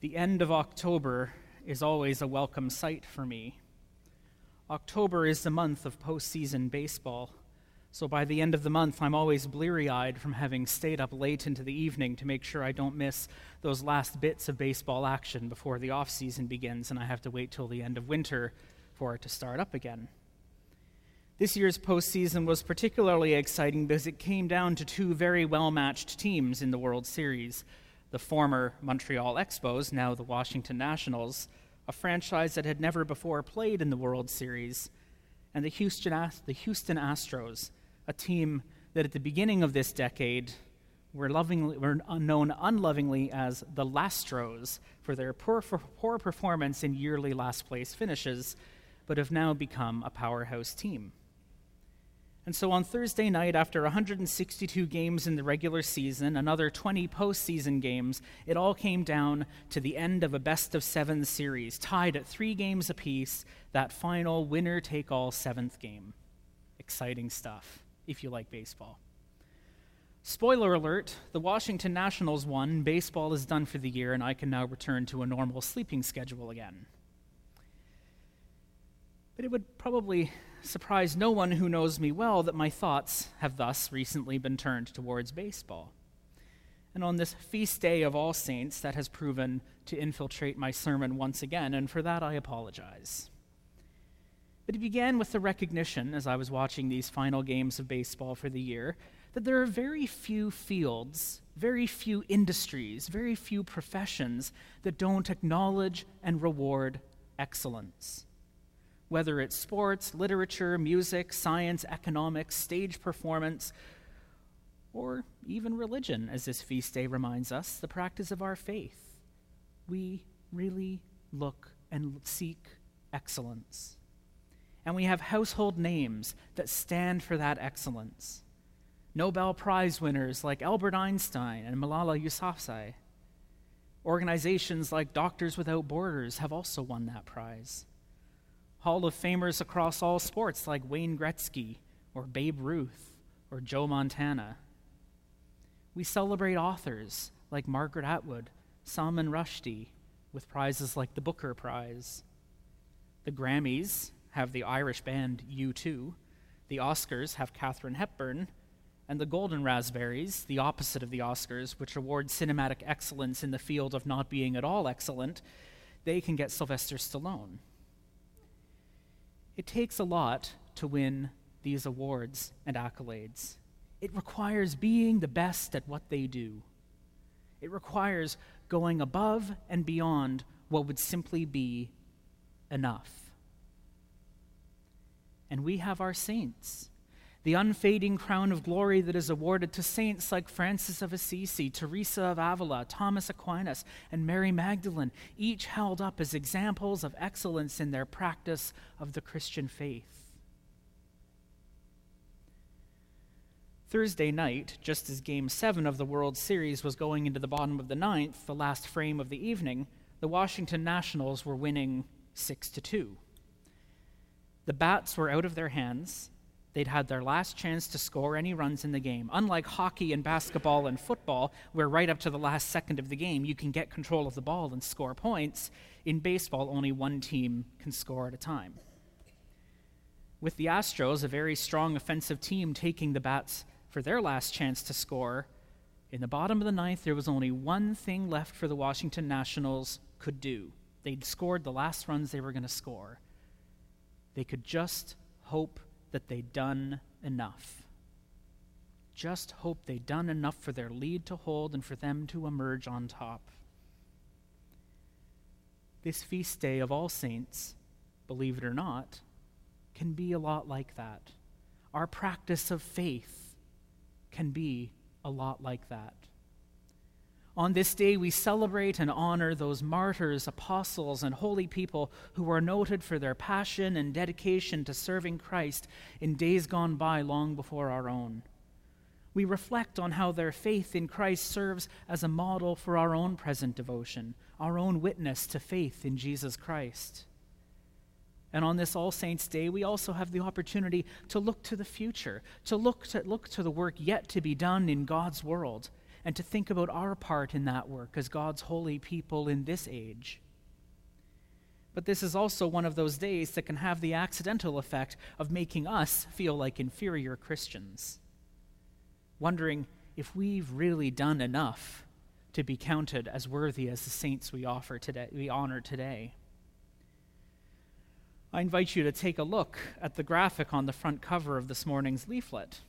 The end of October is always a welcome sight for me. October is the month of postseason baseball, so by the end of the month, I'm always bleary eyed from having stayed up late into the evening to make sure I don't miss those last bits of baseball action before the off season begins and I have to wait till the end of winter for it to start up again. This year's postseason was particularly exciting because it came down to two very well matched teams in the World Series the former Montreal Expos, now the Washington Nationals, a franchise that had never before played in the World Series, and the Houston, the Houston Astros, a team that at the beginning of this decade were, lovingly, were known unlovingly as the Lastros for their poor, for poor performance in yearly last place finishes, but have now become a powerhouse team. And so on Thursday night, after 162 games in the regular season, another 20 postseason games, it all came down to the end of a best of seven series, tied at three games apiece, that final winner take all seventh game. Exciting stuff, if you like baseball. Spoiler alert the Washington Nationals won, baseball is done for the year, and I can now return to a normal sleeping schedule again. But it would probably surprise no one who knows me well that my thoughts have thus recently been turned towards baseball. And on this feast day of All Saints, that has proven to infiltrate my sermon once again, and for that I apologize. But it began with the recognition, as I was watching these final games of baseball for the year, that there are very few fields, very few industries, very few professions that don't acknowledge and reward excellence whether it's sports, literature, music, science, economics, stage performance, or even religion, as this feast day reminds us, the practice of our faith. We really look and seek excellence. And we have household names that stand for that excellence. Nobel Prize winners like Albert Einstein and Malala Yousafzai. Organizations like Doctors Without Borders have also won that prize. Hall of Famers across all sports like Wayne Gretzky or Babe Ruth or Joe Montana. We celebrate authors like Margaret Atwood, Salman Rushdie, with prizes like the Booker Prize. The Grammys have the Irish band U2, the Oscars have Katharine Hepburn, and the Golden Raspberries, the opposite of the Oscars, which award cinematic excellence in the field of not being at all excellent, they can get Sylvester Stallone. It takes a lot to win these awards and accolades. It requires being the best at what they do. It requires going above and beyond what would simply be enough. And we have our saints the unfading crown of glory that is awarded to saints like Francis of Assisi, Teresa of Avila, Thomas Aquinas, and Mary Magdalene, each held up as examples of excellence in their practice of the Christian faith. Thursday night, just as Game 7 of the World Series was going into the bottom of the ninth, the last frame of the evening, the Washington Nationals were winning 6 to 2. The bats were out of their hands, they'd had their last chance to score any runs in the game. Unlike hockey and basketball and football, where right up to the last second of the game you can get control of the ball and score points, in baseball only one team can score at a time. With the Astros, a very strong offensive team, taking the bats for their last chance to score, in the bottom of the ninth, there was only one thing left for the Washington Nationals could do. They'd scored the last runs they were going to score. They could just hope that they'd done enough. Just hope they'd done enough for their lead to hold and for them to emerge on top. This feast day of All Saints, believe it or not, can be a lot like that. Our practice of faith can be a lot like that. On this day, we celebrate and honor those martyrs, apostles, and holy people who are noted for their passion and dedication to serving Christ in days gone by long before our own. We reflect on how their faith in Christ serves as a model for our own present devotion, our own witness to faith in Jesus Christ. And on this All Saints' Day, we also have the opportunity to look to the future, to look to, look to the work yet to be done in God's world and to think about our part in that work as God's holy people in this age. But this is also one of those days that can have the accidental effect of making us feel like inferior Christians, wondering if we've really done enough to be counted as worthy as the saints we offer today, we honor today. I invite you to take a look at the graphic on the front cover of this morning's leaflet,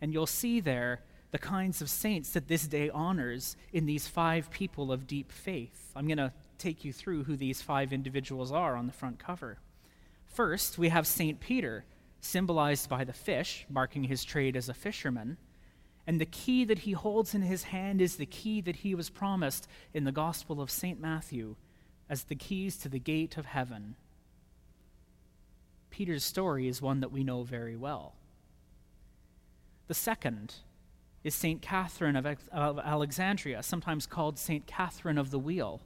and you'll see there the kinds of saints that this day honors in these five people of deep faith. I'm going to take you through who these five individuals are on the front cover. First, we have St. Peter, symbolized by the fish, marking his trade as a fisherman. And the key that he holds in his hand is the key that he was promised in the Gospel of St. Matthew as the keys to the gate of heaven. Peter's story is one that we know very well. The second is St. Catherine of, of Alexandria, sometimes called St. Catherine of the Wheel.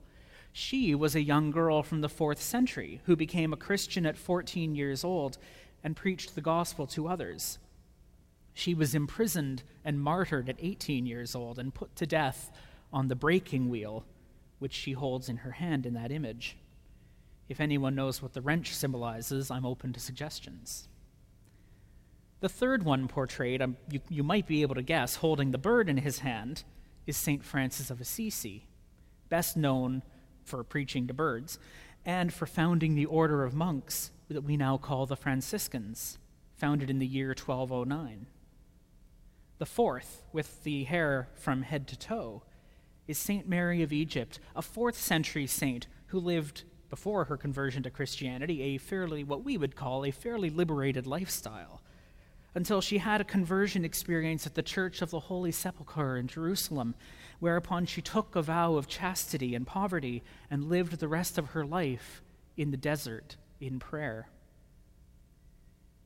She was a young girl from the fourth century who became a Christian at 14 years old and preached the gospel to others. She was imprisoned and martyred at 18 years old and put to death on the breaking wheel, which she holds in her hand in that image. If anyone knows what the wrench symbolizes, I'm open to suggestions. The third one portrayed, um, you, you might be able to guess, holding the bird in his hand, is St. Francis of Assisi, best known for preaching to birds and for founding the order of monks that we now call the Franciscans, founded in the year 1209. The fourth, with the hair from head to toe, is St. Mary of Egypt, a fourth century saint who lived before her conversion to Christianity a fairly, what we would call a fairly liberated lifestyle, until she had a conversion experience at the Church of the Holy Sepulchre in Jerusalem, whereupon she took a vow of chastity and poverty and lived the rest of her life in the desert in prayer.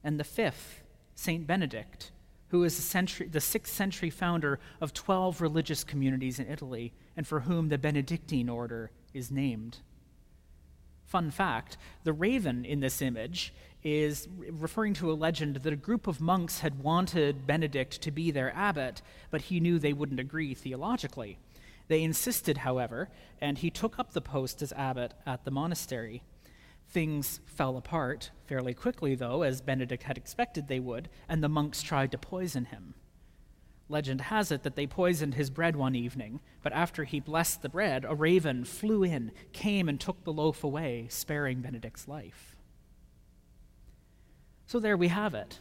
And the fifth, St. Benedict, who is the, sixth century founder of 12 religious communities in Italy, and for whom the Benedictine order is named. Fun fact the raven in this image is referring to a legend that a group of monks had wanted Benedict to be their abbot, but he knew they wouldn't agree theologically. They insisted, however, and he took up the post as abbot at the monastery. Things fell apart fairly quickly, though, as Benedict had expected they would, and the monks tried to poison him. Legend has it that they poisoned his bread one evening, but after he blessed the bread, a raven flew in, came, and took the loaf away, sparing Benedict's life. So there we have it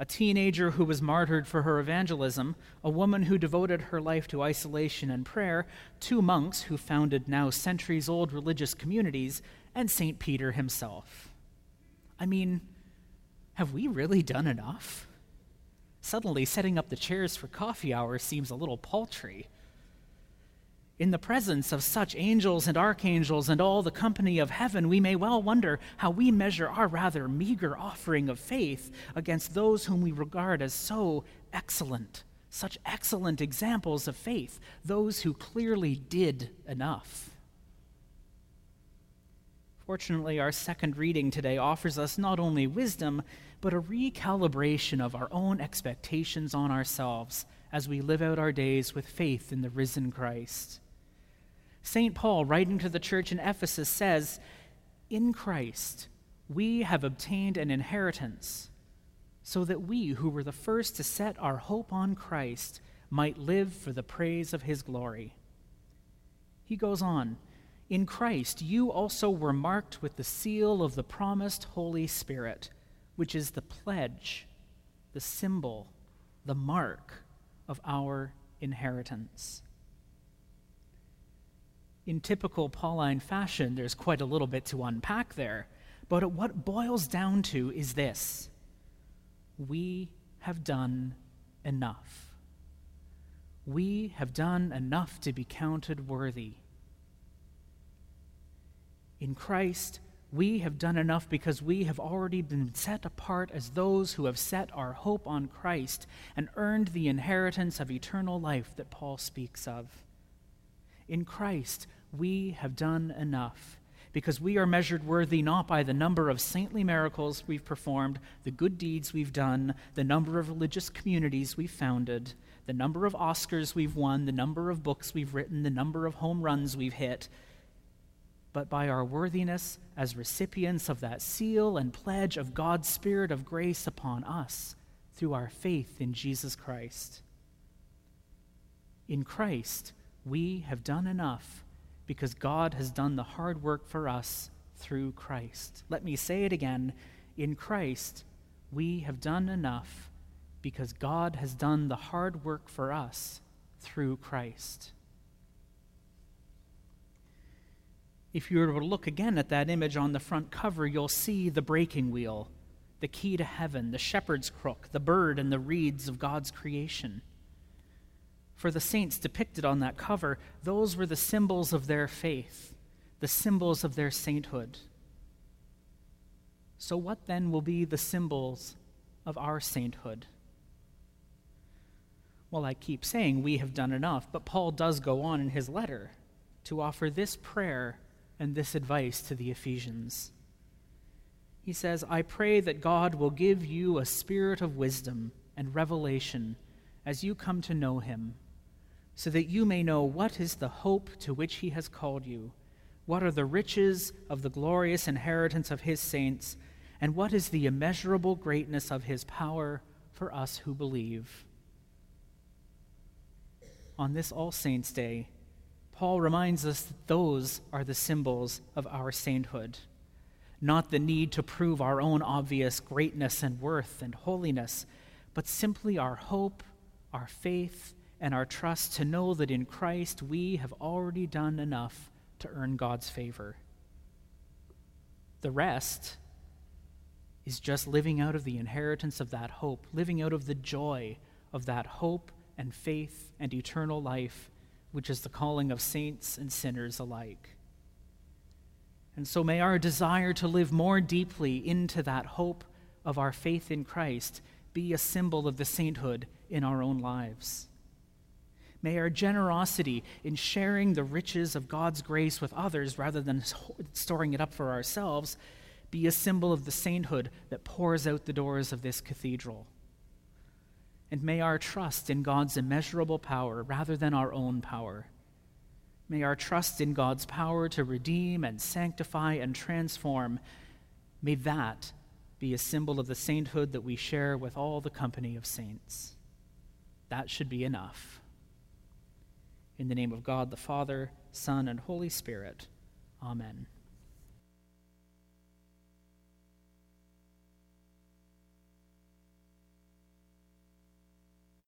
a teenager who was martyred for her evangelism, a woman who devoted her life to isolation and prayer, two monks who founded now centuries old religious communities, and St. Peter himself. I mean, have we really done enough? Suddenly, setting up the chairs for coffee hour seems a little paltry. In the presence of such angels and archangels and all the company of heaven, we may well wonder how we measure our rather meager offering of faith against those whom we regard as so excellent, such excellent examples of faith, those who clearly did enough. Fortunately, our second reading today offers us not only wisdom, but a recalibration of our own expectations on ourselves as we live out our days with faith in the risen Christ. St. Paul, writing to the church in Ephesus, says, In Christ we have obtained an inheritance, so that we who were the first to set our hope on Christ might live for the praise of his glory. He goes on, in Christ, you also were marked with the seal of the promised Holy Spirit, which is the pledge, the symbol, the mark of our inheritance. In typical Pauline fashion, there's quite a little bit to unpack there, but what boils down to is this we have done enough. We have done enough to be counted worthy. In Christ, we have done enough because we have already been set apart as those who have set our hope on Christ and earned the inheritance of eternal life that Paul speaks of. In Christ, we have done enough because we are measured worthy not by the number of saintly miracles we've performed, the good deeds we've done, the number of religious communities we've founded, the number of Oscars we've won, the number of books we've written, the number of home runs we've hit, but by our worthiness as recipients of that seal and pledge of God's Spirit of grace upon us through our faith in Jesus Christ. In Christ, we have done enough because God has done the hard work for us through Christ. Let me say it again. In Christ, we have done enough because God has done the hard work for us through Christ. If you were to look again at that image on the front cover, you'll see the breaking wheel, the key to heaven, the shepherd's crook, the bird, and the reeds of God's creation. For the saints depicted on that cover, those were the symbols of their faith, the symbols of their sainthood. So, what then will be the symbols of our sainthood? Well, I keep saying we have done enough, but Paul does go on in his letter to offer this prayer and this advice to the Ephesians. He says, I pray that God will give you a spirit of wisdom and revelation as you come to know him, so that you may know what is the hope to which he has called you, what are the riches of the glorious inheritance of his saints, and what is the immeasurable greatness of his power for us who believe. On this All Saints' Day, Paul reminds us that those are the symbols of our sainthood, not the need to prove our own obvious greatness and worth and holiness, but simply our hope, our faith, and our trust to know that in Christ we have already done enough to earn God's favor. The rest is just living out of the inheritance of that hope, living out of the joy of that hope and faith and eternal life which is the calling of saints and sinners alike. And so may our desire to live more deeply into that hope of our faith in Christ be a symbol of the sainthood in our own lives. May our generosity in sharing the riches of God's grace with others rather than storing it up for ourselves be a symbol of the sainthood that pours out the doors of this cathedral and may our trust in God's immeasurable power rather than our own power. May our trust in God's power to redeem and sanctify and transform, may that be a symbol of the sainthood that we share with all the company of saints. That should be enough. In the name of God the Father, Son, and Holy Spirit, Amen.